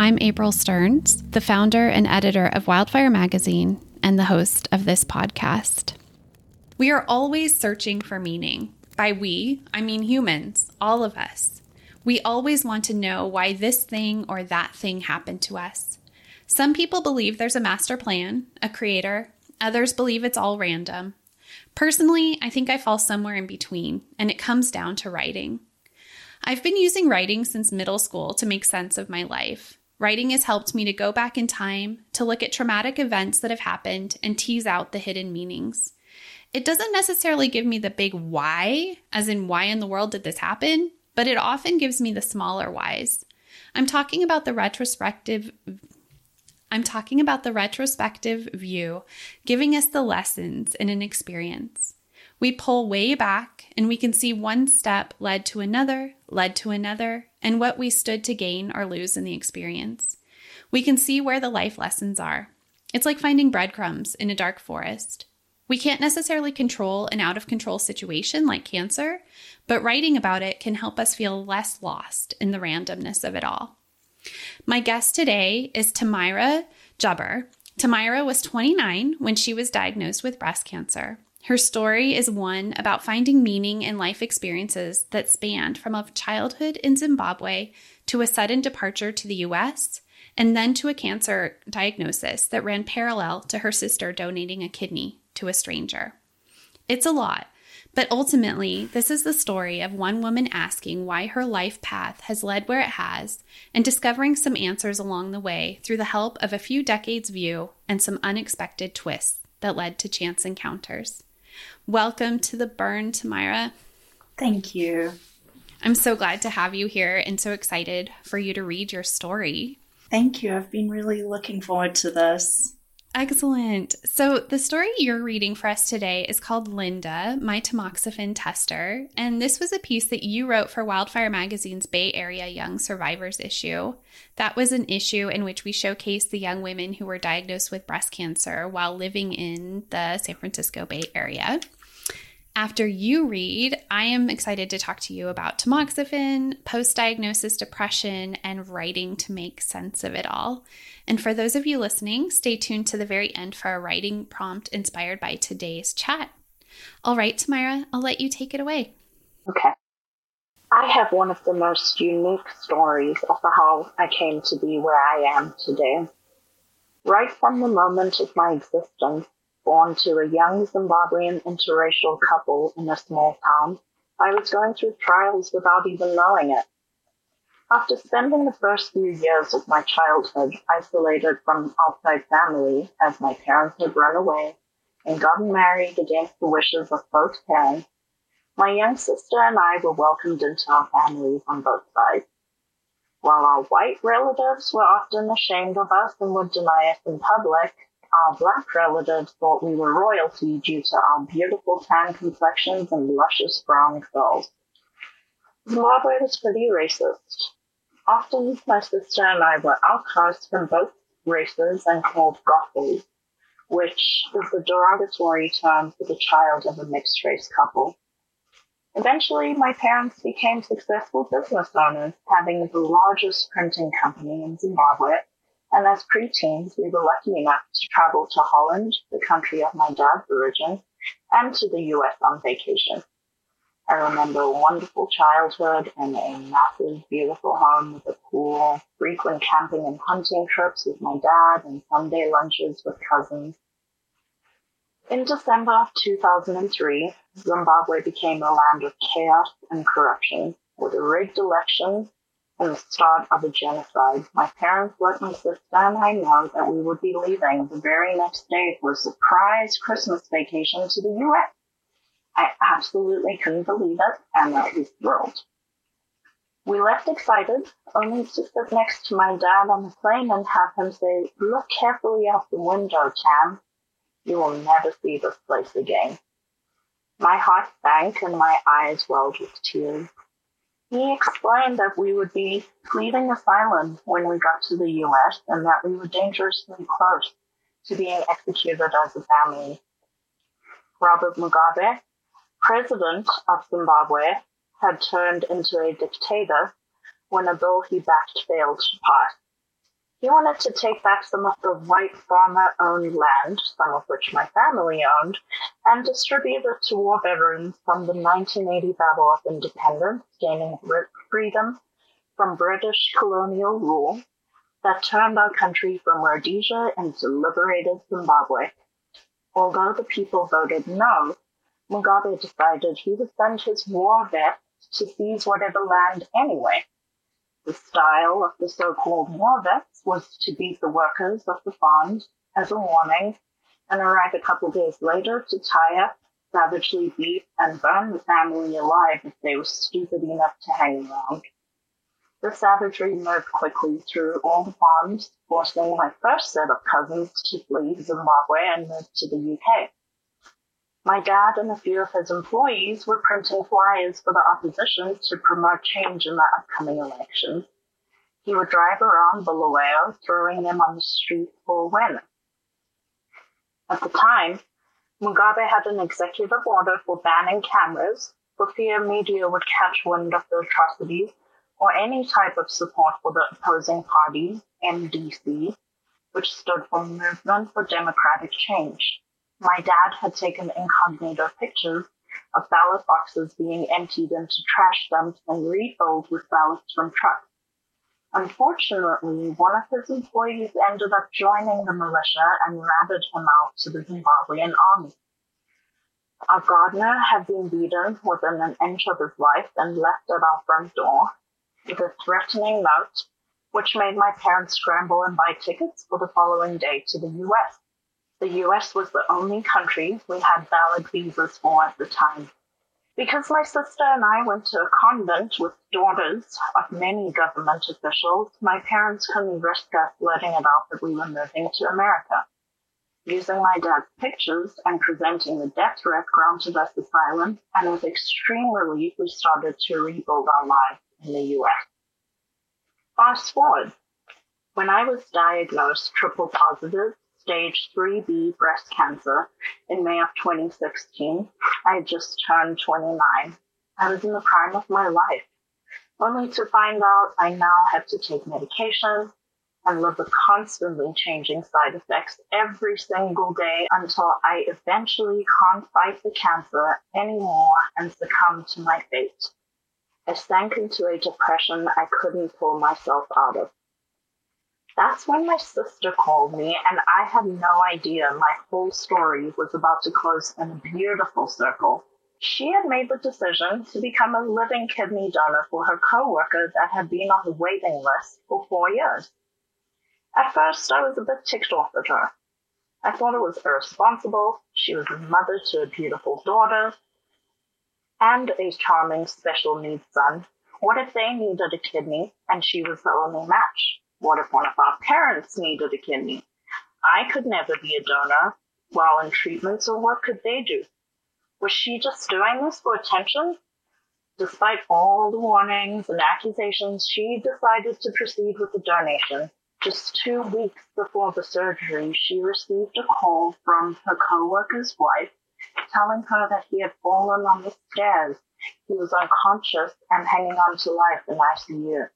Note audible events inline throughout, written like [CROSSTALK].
I'm April Stearns, the founder and editor of Wildfire Magazine and the host of this podcast. We are always searching for meaning. By we, I mean humans, all of us. We always want to know why this thing or that thing happened to us. Some people believe there's a master plan, a creator. Others believe it's all random. Personally, I think I fall somewhere in between, and it comes down to writing. I've been using writing since middle school to make sense of my life. Writing has helped me to go back in time, to look at traumatic events that have happened, and tease out the hidden meanings. It doesn't necessarily give me the big why, as in why in the world did this happen, but it often gives me the smaller whys. I'm talking about the retrospective I'm talking about the retrospective view, giving us the lessons in an experience. We pull way back and we can see one step led to another, led to another, and what we stood to gain or lose in the experience. We can see where the life lessons are. It's like finding breadcrumbs in a dark forest. We can't necessarily control an out of control situation like cancer, but writing about it can help us feel less lost in the randomness of it all. My guest today is Tamira Jubber. Tamira was 29 when she was diagnosed with breast cancer. Her story is one about finding meaning in life experiences that spanned from a childhood in Zimbabwe to a sudden departure to the US, and then to a cancer diagnosis that ran parallel to her sister donating a kidney to a stranger. It's a lot, but ultimately, this is the story of one woman asking why her life path has led where it has and discovering some answers along the way through the help of a few decades' view and some unexpected twists that led to chance encounters. Welcome to the burn, Tamira. Thank you. I'm so glad to have you here and so excited for you to read your story. Thank you. I've been really looking forward to this. Excellent. So, the story you're reading for us today is called Linda, My Tamoxifen Tester. And this was a piece that you wrote for Wildfire Magazine's Bay Area Young Survivors issue. That was an issue in which we showcased the young women who were diagnosed with breast cancer while living in the San Francisco Bay Area. After you read, I am excited to talk to you about tamoxifen, post diagnosis depression, and writing to make sense of it all. And for those of you listening, stay tuned to the very end for a writing prompt inspired by today's chat. All right, Tamira, I'll let you take it away. Okay. I have one of the most unique stories of how I came to be where I am today. Right from the moment of my existence, born to a young Zimbabwean interracial couple in a small town, I was going through trials without even knowing it. After spending the first few years of my childhood isolated from outside family as my parents had run away and gotten married against the wishes of both parents, my young sister and I were welcomed into our families on both sides. While our white relatives were often ashamed of us and would deny us in public, our black relatives thought we were royalty due to our beautiful tan complexions and luscious brown curls. Zimbabwe was pretty racist. Often my sister and I were outcast from both races and called goffles, which is the derogatory term for the child of a mixed race couple. Eventually, my parents became successful business owners, having the largest printing company in Zimbabwe and as preteens, we were lucky enough to travel to Holland, the country of my dad's origin, and to the US on vacation. I remember a wonderful childhood in a massive, beautiful home with a pool, frequent camping and hunting trips with my dad, and Sunday lunches with cousins. In December of 2003, Zimbabwe became a land of chaos and corruption, with rigged election and the start of a genocide. My parents let my sister and I know that we would be leaving the very next day for a surprise Christmas vacation to the US. I absolutely couldn't believe it, and I was thrilled. We left excited, only to sit next to my dad on the plane and have him say, Look carefully out the window, Tam. You will never see this place again. My heart sank and my eyes welled with tears. He explained that we would be leaving asylum when we got to the US and that we were dangerously close to being executed as a family. Robert Mugabe, president of Zimbabwe, had turned into a dictator when a bill he backed failed to pass. He wanted to take back some of the white farmer owned land, some of which my family owned, and distribute it to war veterans from the 1980 Battle of Independence, gaining freedom from British colonial rule that turned our country from Rhodesia into liberated Zimbabwe. Although the people voted no, Mugabe decided he would send his war vets to seize whatever land anyway. The style of the so-called war vets was to beat the workers of the farms as a warning and arrive a couple days later to tie up, savagely beat, and burn the family alive if they were stupid enough to hang around. The savagery moved quickly through all the farms, forcing my first set of cousins to flee Zimbabwe and move to the UK. My dad and a few of his employees were printing flyers for the opposition to promote change in the upcoming election. He would drive around Bulawayo, throwing them on the street for awareness. At the time, Mugabe had an executive order for banning cameras for fear media would catch wind of the atrocities or any type of support for the opposing party, MDC, which stood for Movement for Democratic Change my dad had taken incognito pictures of ballot boxes being emptied into trash dumps and refilled with ballots from trucks. Unfortunately, one of his employees ended up joining the militia and ratted him out to the Zimbabwean army. Our gardener had been beaten within an inch of his life and left at our front door with a threatening note, which made my parents scramble and buy tickets for the following day to the US. The US was the only country we had valid visas for at the time. Because my sister and I went to a convent with daughters of many government officials, my parents couldn't risk us letting it out that we were moving to America. Using my dad's pictures and presenting the death threat granted us asylum, and with extreme relief, we started to rebuild our lives in the US. Fast forward. When I was diagnosed triple positive, stage 3B breast cancer in May of 2016. I had just turned 29. I was in the prime of my life, only to find out I now had to take medication and live with constantly changing side effects every single day until I eventually can't fight the cancer anymore and succumb to my fate. I sank into a depression I couldn't pull myself out of. That's when my sister called me, and I had no idea my whole story was about to close in a beautiful circle. She had made the decision to become a living kidney donor for her coworker that had been on the waiting list for four years. At first, I was a bit ticked off at her. I thought it was irresponsible. She was a mother to a beautiful daughter and a charming special needs son. What if they needed a kidney and she was the only match? What if one of our parents needed a kidney? I could never be a donor while in treatment, so what could they do? Was she just doing this for attention? Despite all the warnings and accusations, she decided to proceed with the donation. Just two weeks before the surgery, she received a call from her coworker's wife telling her that he had fallen on the stairs. He was unconscious and hanging on to life in ICU.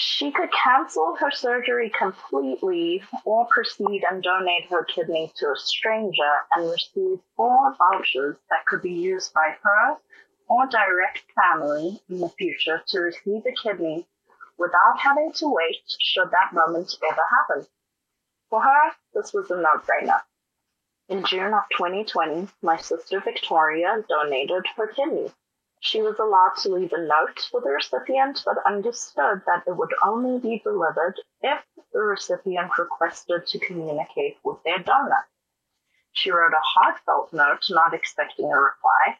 She could cancel her surgery completely or proceed and donate her kidney to a stranger and receive four vouchers that could be used by her or direct family in the future to receive a kidney without having to wait should that moment ever happen. For her, this was a no-brainer. In June of 2020, my sister Victoria donated her kidney. She was allowed to leave a note for the recipient, but understood that it would only be delivered if the recipient requested to communicate with their donor. She wrote a heartfelt note, not expecting a reply.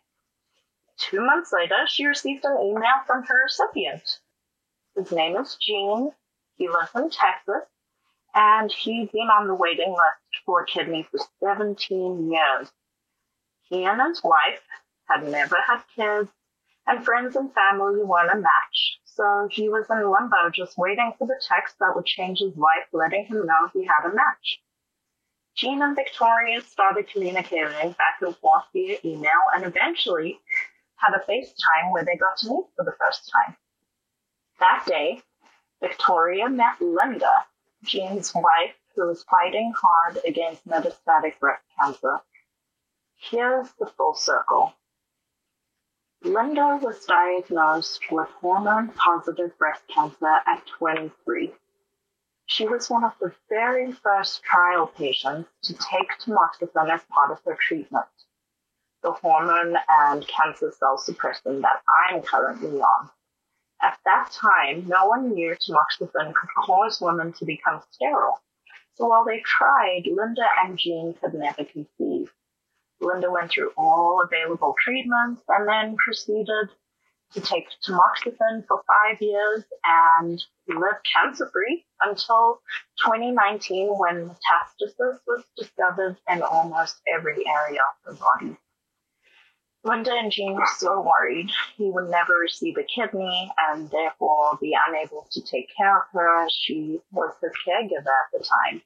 Two months later, she received an email from her recipient. His name is Gene. He lives in Texas, and he'd been on the waiting list for a kidney for 17 years. He and his wife had never had kids, and friends and family weren't a match, so he was in limbo just waiting for the text that would change his life, letting him know he had a match. Gene and Victoria started communicating back and forth via email and eventually had a FaceTime where they got to meet for the first time. That day, Victoria met Linda, Gene's wife, who was fighting hard against metastatic breast cancer. Here's the full circle. Linda was diagnosed with hormone positive breast cancer at 23. She was one of the very first trial patients to take tamoxifen as part of her treatment, the hormone and cancer cell suppressant that I'm currently on. At that time, no one knew tamoxifen could cause women to become sterile. So while they tried, Linda and Gene could never conceive. Linda went through all available treatments and then proceeded to take tamoxifen for five years and live cancer free until 2019 when metastasis was discovered in almost every area of the body. Linda and Gene were so worried he would never receive a kidney and therefore be unable to take care of her she was his caregiver at the time.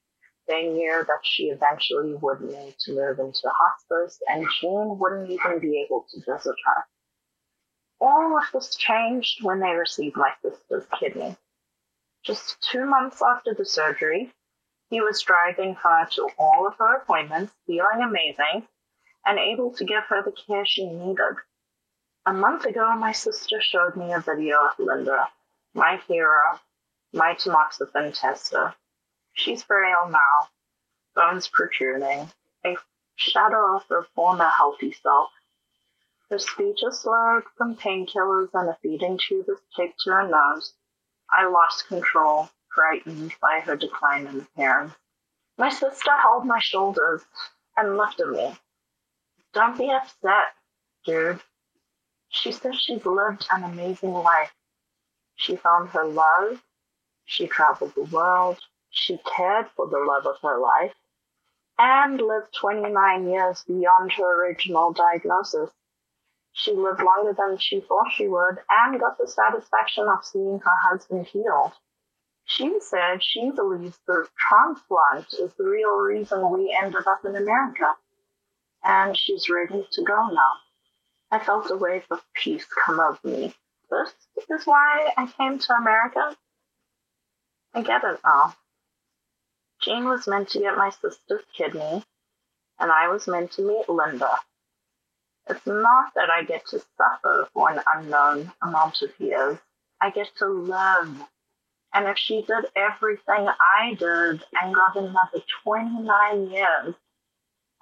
They knew that she eventually would need to move into hospice and Gene wouldn't even be able to visit her. All of this changed when they received my sister's kidney. Just two months after the surgery, he was driving her to all of her appointments, feeling amazing, and able to give her the care she needed. A month ago, my sister showed me a video of Linda, my hero, my tamoxifen tester. She's frail now, bones protruding, a shadow of her former healthy self. Her speech is slurred from painkillers and a feeding tube is taped to her nose. I lost control, frightened by her decline in appearance. My sister held my shoulders and lifted me. Don't be upset, dude. She says she's lived an amazing life. She found her love. She traveled the world. She cared for the love of her life and lived 29 years beyond her original diagnosis. She lived longer than she thought she would and got the satisfaction of seeing her husband healed. She said she believes the transplant is the real reason we ended up in America and she's ready to go now. I felt a wave of peace come over me. This is why I came to America. I get it now. Gene was meant to get my sister's kidney, and I was meant to meet Linda. It's not that I get to suffer for an unknown amount of years. I get to live. And if she did everything I did and got another 29 years,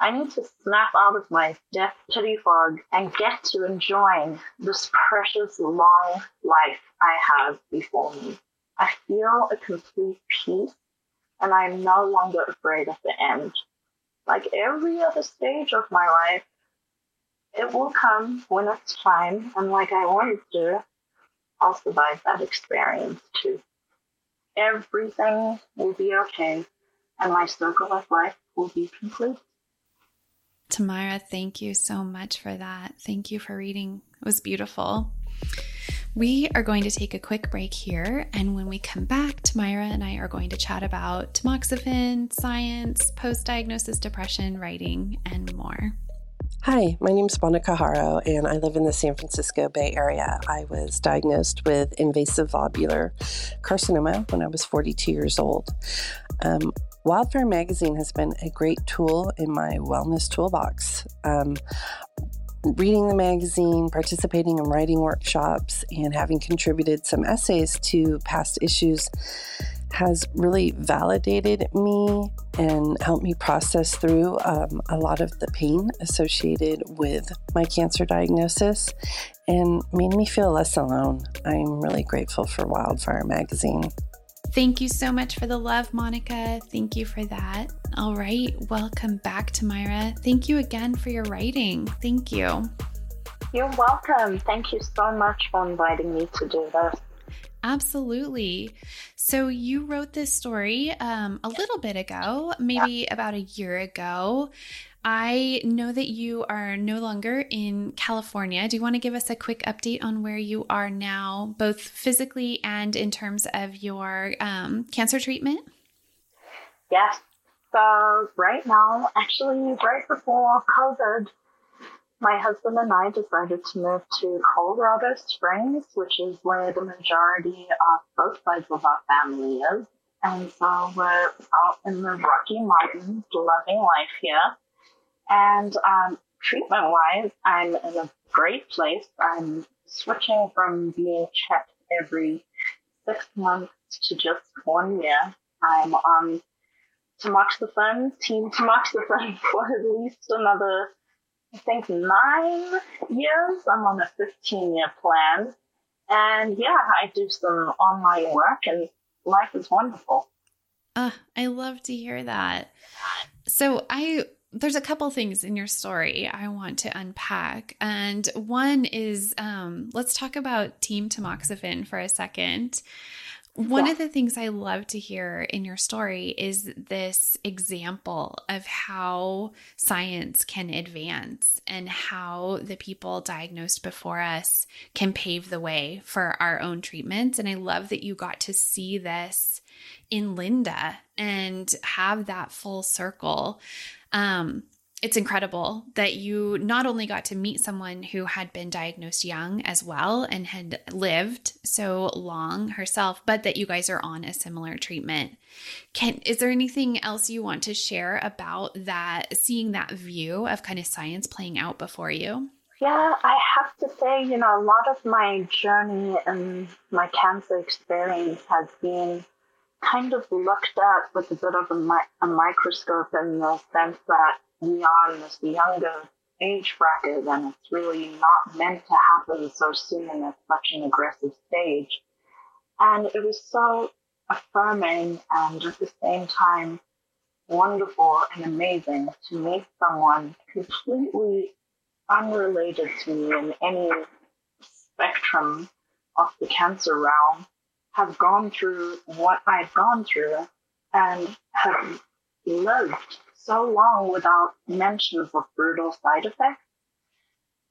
I need to snap out of my death pity fog and get to enjoying this precious long life I have before me. I feel a complete peace and I'm no longer afraid of the end. Like every other stage of my life, it will come when it's time, and like I always do, I'll survive that experience too. Everything will be okay, and my circle of life will be complete. Tamira, thank you so much for that. Thank you for reading. It was beautiful. We are going to take a quick break here, and when we come back, Tamira and I are going to chat about tamoxifen, science, post diagnosis depression, writing, and more. Hi, my name is Monica Haro, and I live in the San Francisco Bay Area. I was diagnosed with invasive lobular carcinoma when I was 42 years old. Um, Wildfire Magazine has been a great tool in my wellness toolbox. Um, reading the magazine, participating in writing workshops, and having contributed some essays to past issues has really validated me and helped me process through um, a lot of the pain associated with my cancer diagnosis and made me feel less alone. I'm really grateful for Wildfire Magazine. Thank you so much for the love, Monica. Thank you for that. All right, welcome back Tamira. Thank you again for your writing. Thank you. You're welcome. Thank you so much for inviting me to do this. Absolutely. So you wrote this story um, a little bit ago, maybe about a year ago. I know that you are no longer in California. Do you want to give us a quick update on where you are now, both physically and in terms of your um, cancer treatment? Yes. So, right now, actually, right before COVID, my husband and I decided to move to Colorado Springs, which is where the majority of both sides of our family is. And so we're out in the Rocky Mountains, loving life here. And um, treatment wise, I'm in a great place. I'm switching from being checked every six months to just one year. I'm on tamoxifen, team tamoxifen [LAUGHS] for at least another I think nine years. I'm on a 15 year plan. And yeah, I do some online work and life is wonderful. Uh, I love to hear that. So I there's a couple things in your story I want to unpack. And one is um, let's talk about Team Tamoxifen for a second. One yeah. of the things I love to hear in your story is this example of how science can advance and how the people diagnosed before us can pave the way for our own treatments. And I love that you got to see this in Linda and have that full circle. Um, it's incredible that you not only got to meet someone who had been diagnosed young as well and had lived so long herself, but that you guys are on a similar treatment. Can is there anything else you want to share about that seeing that view of kind of science playing out before you? Yeah, I have to say, you know, a lot of my journey and my cancer experience has been kind of looked at with a bit of a, mi- a microscope in the sense that in this younger age bracket and it's really not meant to happen so soon at such an aggressive stage. And it was so affirming and at the same time wonderful and amazing to meet someone completely unrelated to me in any spectrum of the cancer realm have gone through what I've gone through and have lived so long without mentions of brutal side effects.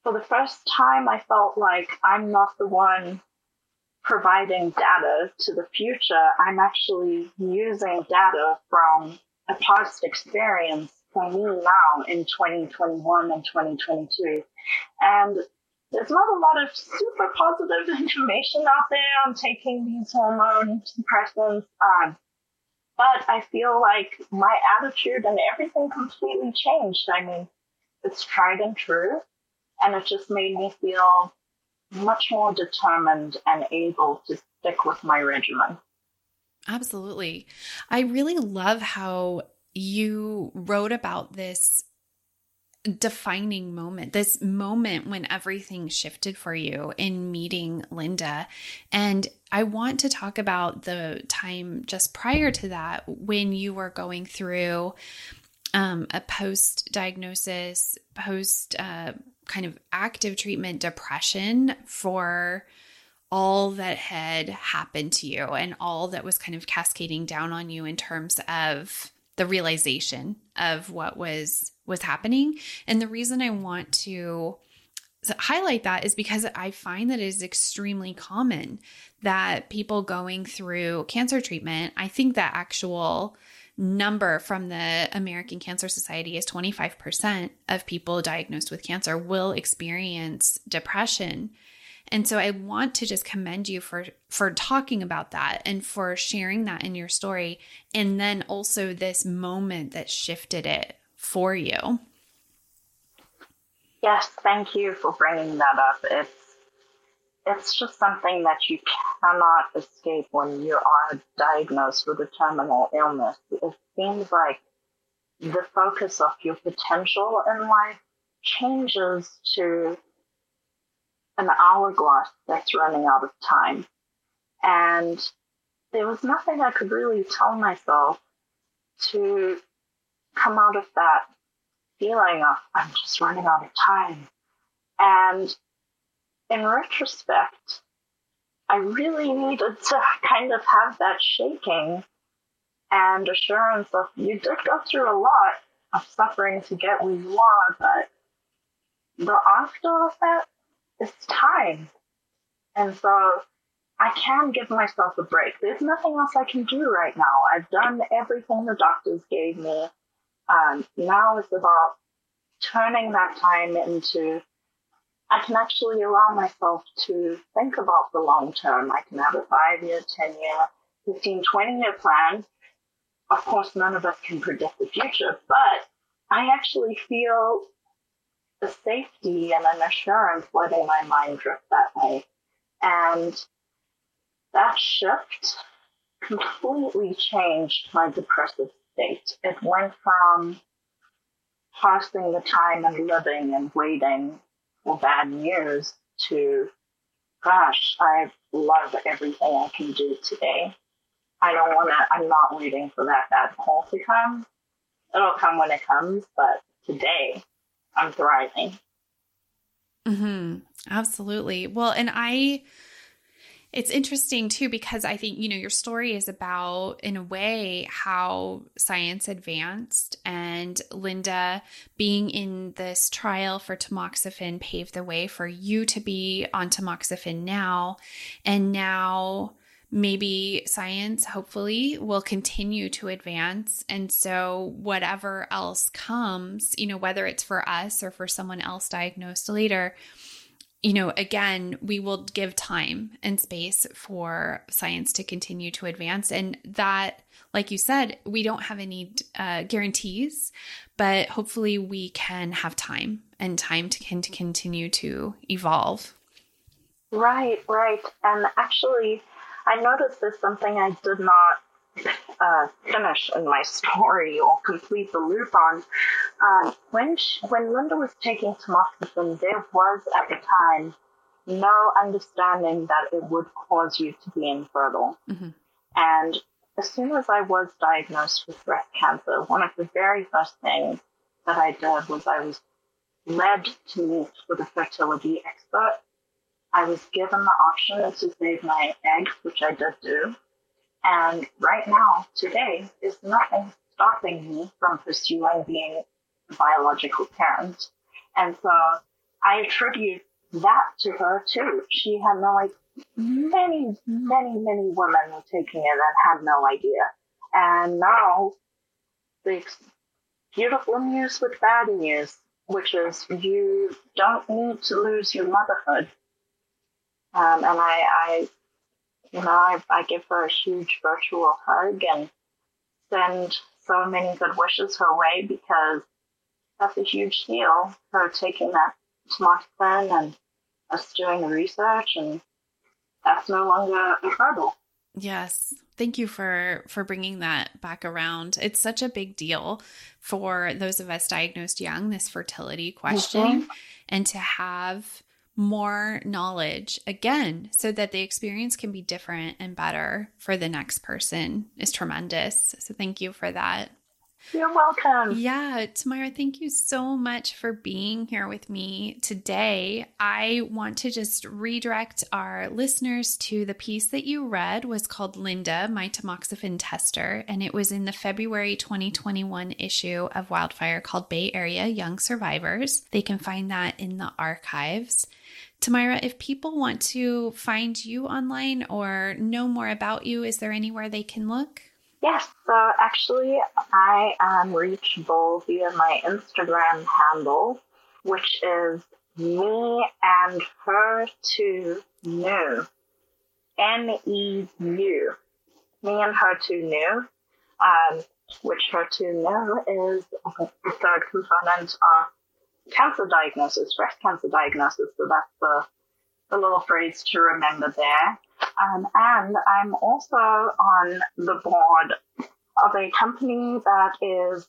For the first time, I felt like I'm not the one providing data to the future. I'm actually using data from a past experience for me now in 2021 and 2022. And there's not a lot of super positive [LAUGHS] information out there on taking these hormone suppressants. Um, but I feel like my attitude and everything completely changed. I mean, it's tried and true, and it just made me feel much more determined and able to stick with my regimen. Absolutely. I really love how you wrote about this defining moment, this moment when everything shifted for you in meeting Linda. And I want to talk about the time just prior to that when you were going through um, a post diagnosis, post uh, kind of active treatment depression for all that had happened to you and all that was kind of cascading down on you in terms of the realization of what was was happening and the reason i want to highlight that is because i find that it is extremely common that people going through cancer treatment i think that actual number from the American Cancer Society is 25% of people diagnosed with cancer will experience depression. And so I want to just commend you for for talking about that and for sharing that in your story and then also this moment that shifted it for you. Yes, thank you for bringing that up. It's it's just something that you cannot escape when you are diagnosed with a terminal illness. It seems like the focus of your potential in life changes to an hourglass that's running out of time. And there was nothing I could really tell myself to come out of that feeling of I'm just running out of time. And in retrospect, I really needed to kind of have that shaking and assurance of you did go through a lot of suffering to get where you are, but the after effect is time. And so I can give myself a break. There's nothing else I can do right now. I've done everything the doctors gave me. Um, now it's about turning that time into I can actually allow myself to think about the long term. I can have a five year, 10 year, 15, 20 year plan. Of course, none of us can predict the future, but I actually feel a safety and an assurance letting my mind drift that way. And that shift completely changed my depressive state. It went from passing the time and living and waiting for bad news to, gosh, I love everything I can do today. I don't want to, I'm not waiting for that bad call to come. It'll come when it comes, but today I'm thriving. Mm-hmm. Absolutely. Well, and I, it's interesting too because I think, you know, your story is about, in a way, how science advanced and Linda being in this trial for tamoxifen paved the way for you to be on tamoxifen now. And now, maybe science hopefully will continue to advance and so whatever else comes you know whether it's for us or for someone else diagnosed later you know, again, we will give time and space for science to continue to advance. And that, like you said, we don't have any uh, guarantees, but hopefully we can have time and time to, can, to continue to evolve. Right, right. And actually, I noticed there's something I did not uh, finish in my story or complete the loop on. Uh, when she, when Linda was taking tamoxifen, there was at the time no understanding that it would cause you to be infertile. Mm-hmm. And as soon as I was diagnosed with breast cancer, one of the very first things that I did was I was led to meet with a fertility expert. I was given the option to save my eggs, which I did do. And right now, today, is nothing stopping me from pursuing being a biological parent. And so I attribute that to her too. She had no idea. many, many, many women were taking it and had no idea. And now the beautiful news with bad news, which is you don't need to lose your motherhood. Um, and I, I you know, I, I give her a huge virtual hug and send so many good wishes her way because that's a huge deal. Her taking that tamoxifen and us doing the research, and that's no longer a hurdle. Yes. Thank you for for bringing that back around. It's such a big deal for those of us diagnosed young this fertility question mm-hmm. and to have more knowledge again so that the experience can be different and better for the next person is tremendous. So thank you for that. You're welcome. Yeah, Tamira, thank you so much for being here with me today. I want to just redirect our listeners to the piece that you read was called Linda, my tamoxifen tester, and it was in the February 2021 issue of Wildfire called Bay Area Young Survivors. They can find that in the archives. Tamira, if people want to find you online or know more about you, is there anywhere they can look? Yes, so actually, I am reachable via my Instagram handle, which is me and her to new. N E U. Me and her to new. Um, which HER2/neu is the third component of cancer diagnosis, breast cancer diagnosis. So that's the, the little phrase to remember there. Um, and I'm also on the board of a company that is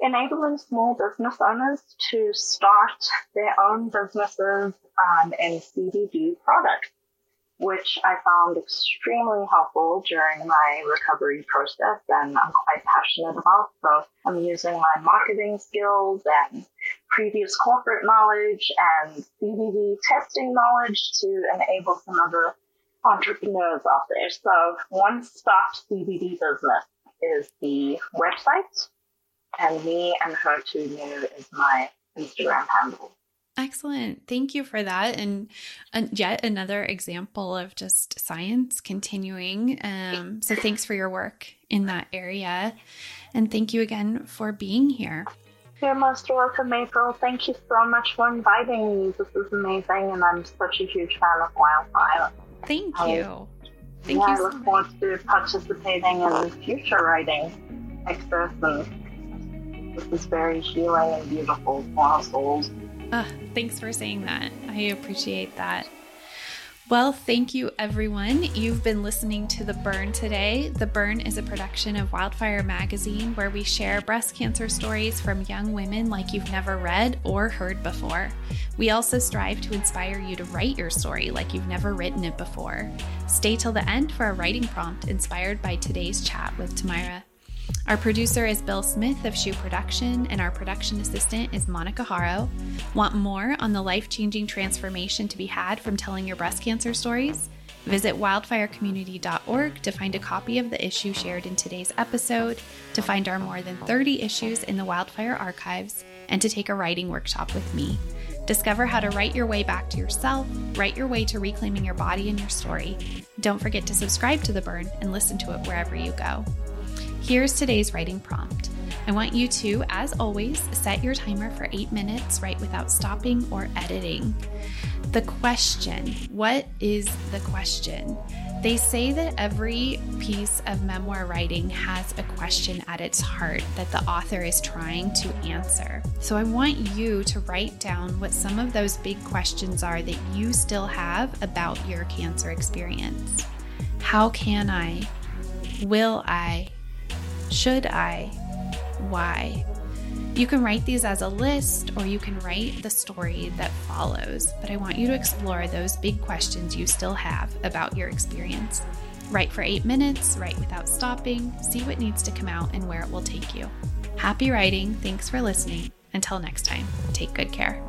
enabling small business owners to start their own businesses um, in CBD products which I found extremely helpful during my recovery process and I'm quite passionate about. So I'm using my marketing skills and previous corporate knowledge and CBD testing knowledge to enable some other entrepreneurs out there. So One Stop CBD Business is the website and me and her to new is my Instagram handle. Excellent. Thank you for that. And uh, yet another example of just science continuing. Um, so thanks for your work in that area. And thank you again for being here. You're most welcome, April. Thank you so much for inviting me. This is amazing, and I'm such a huge fan of wildfire. Thank you. Thank yeah, you. I look so forward to participating in future writing like and this is very healing and beautiful for our souls. Uh, thanks for saying that. I appreciate that. Well, thank you, everyone. You've been listening to The Burn today. The Burn is a production of Wildfire Magazine where we share breast cancer stories from young women like you've never read or heard before. We also strive to inspire you to write your story like you've never written it before. Stay till the end for a writing prompt inspired by today's chat with Tamira. Our producer is Bill Smith of Shoe Production, and our production assistant is Monica Haro. Want more on the life changing transformation to be had from telling your breast cancer stories? Visit wildfirecommunity.org to find a copy of the issue shared in today's episode, to find our more than 30 issues in the Wildfire archives, and to take a writing workshop with me. Discover how to write your way back to yourself, write your way to reclaiming your body and your story. Don't forget to subscribe to The Burn and listen to it wherever you go. Here's today's writing prompt. I want you to, as always, set your timer for eight minutes, write without stopping or editing. The question What is the question? They say that every piece of memoir writing has a question at its heart that the author is trying to answer. So I want you to write down what some of those big questions are that you still have about your cancer experience. How can I? Will I? Should I? Why? You can write these as a list or you can write the story that follows, but I want you to explore those big questions you still have about your experience. Write for eight minutes, write without stopping, see what needs to come out and where it will take you. Happy writing. Thanks for listening. Until next time, take good care.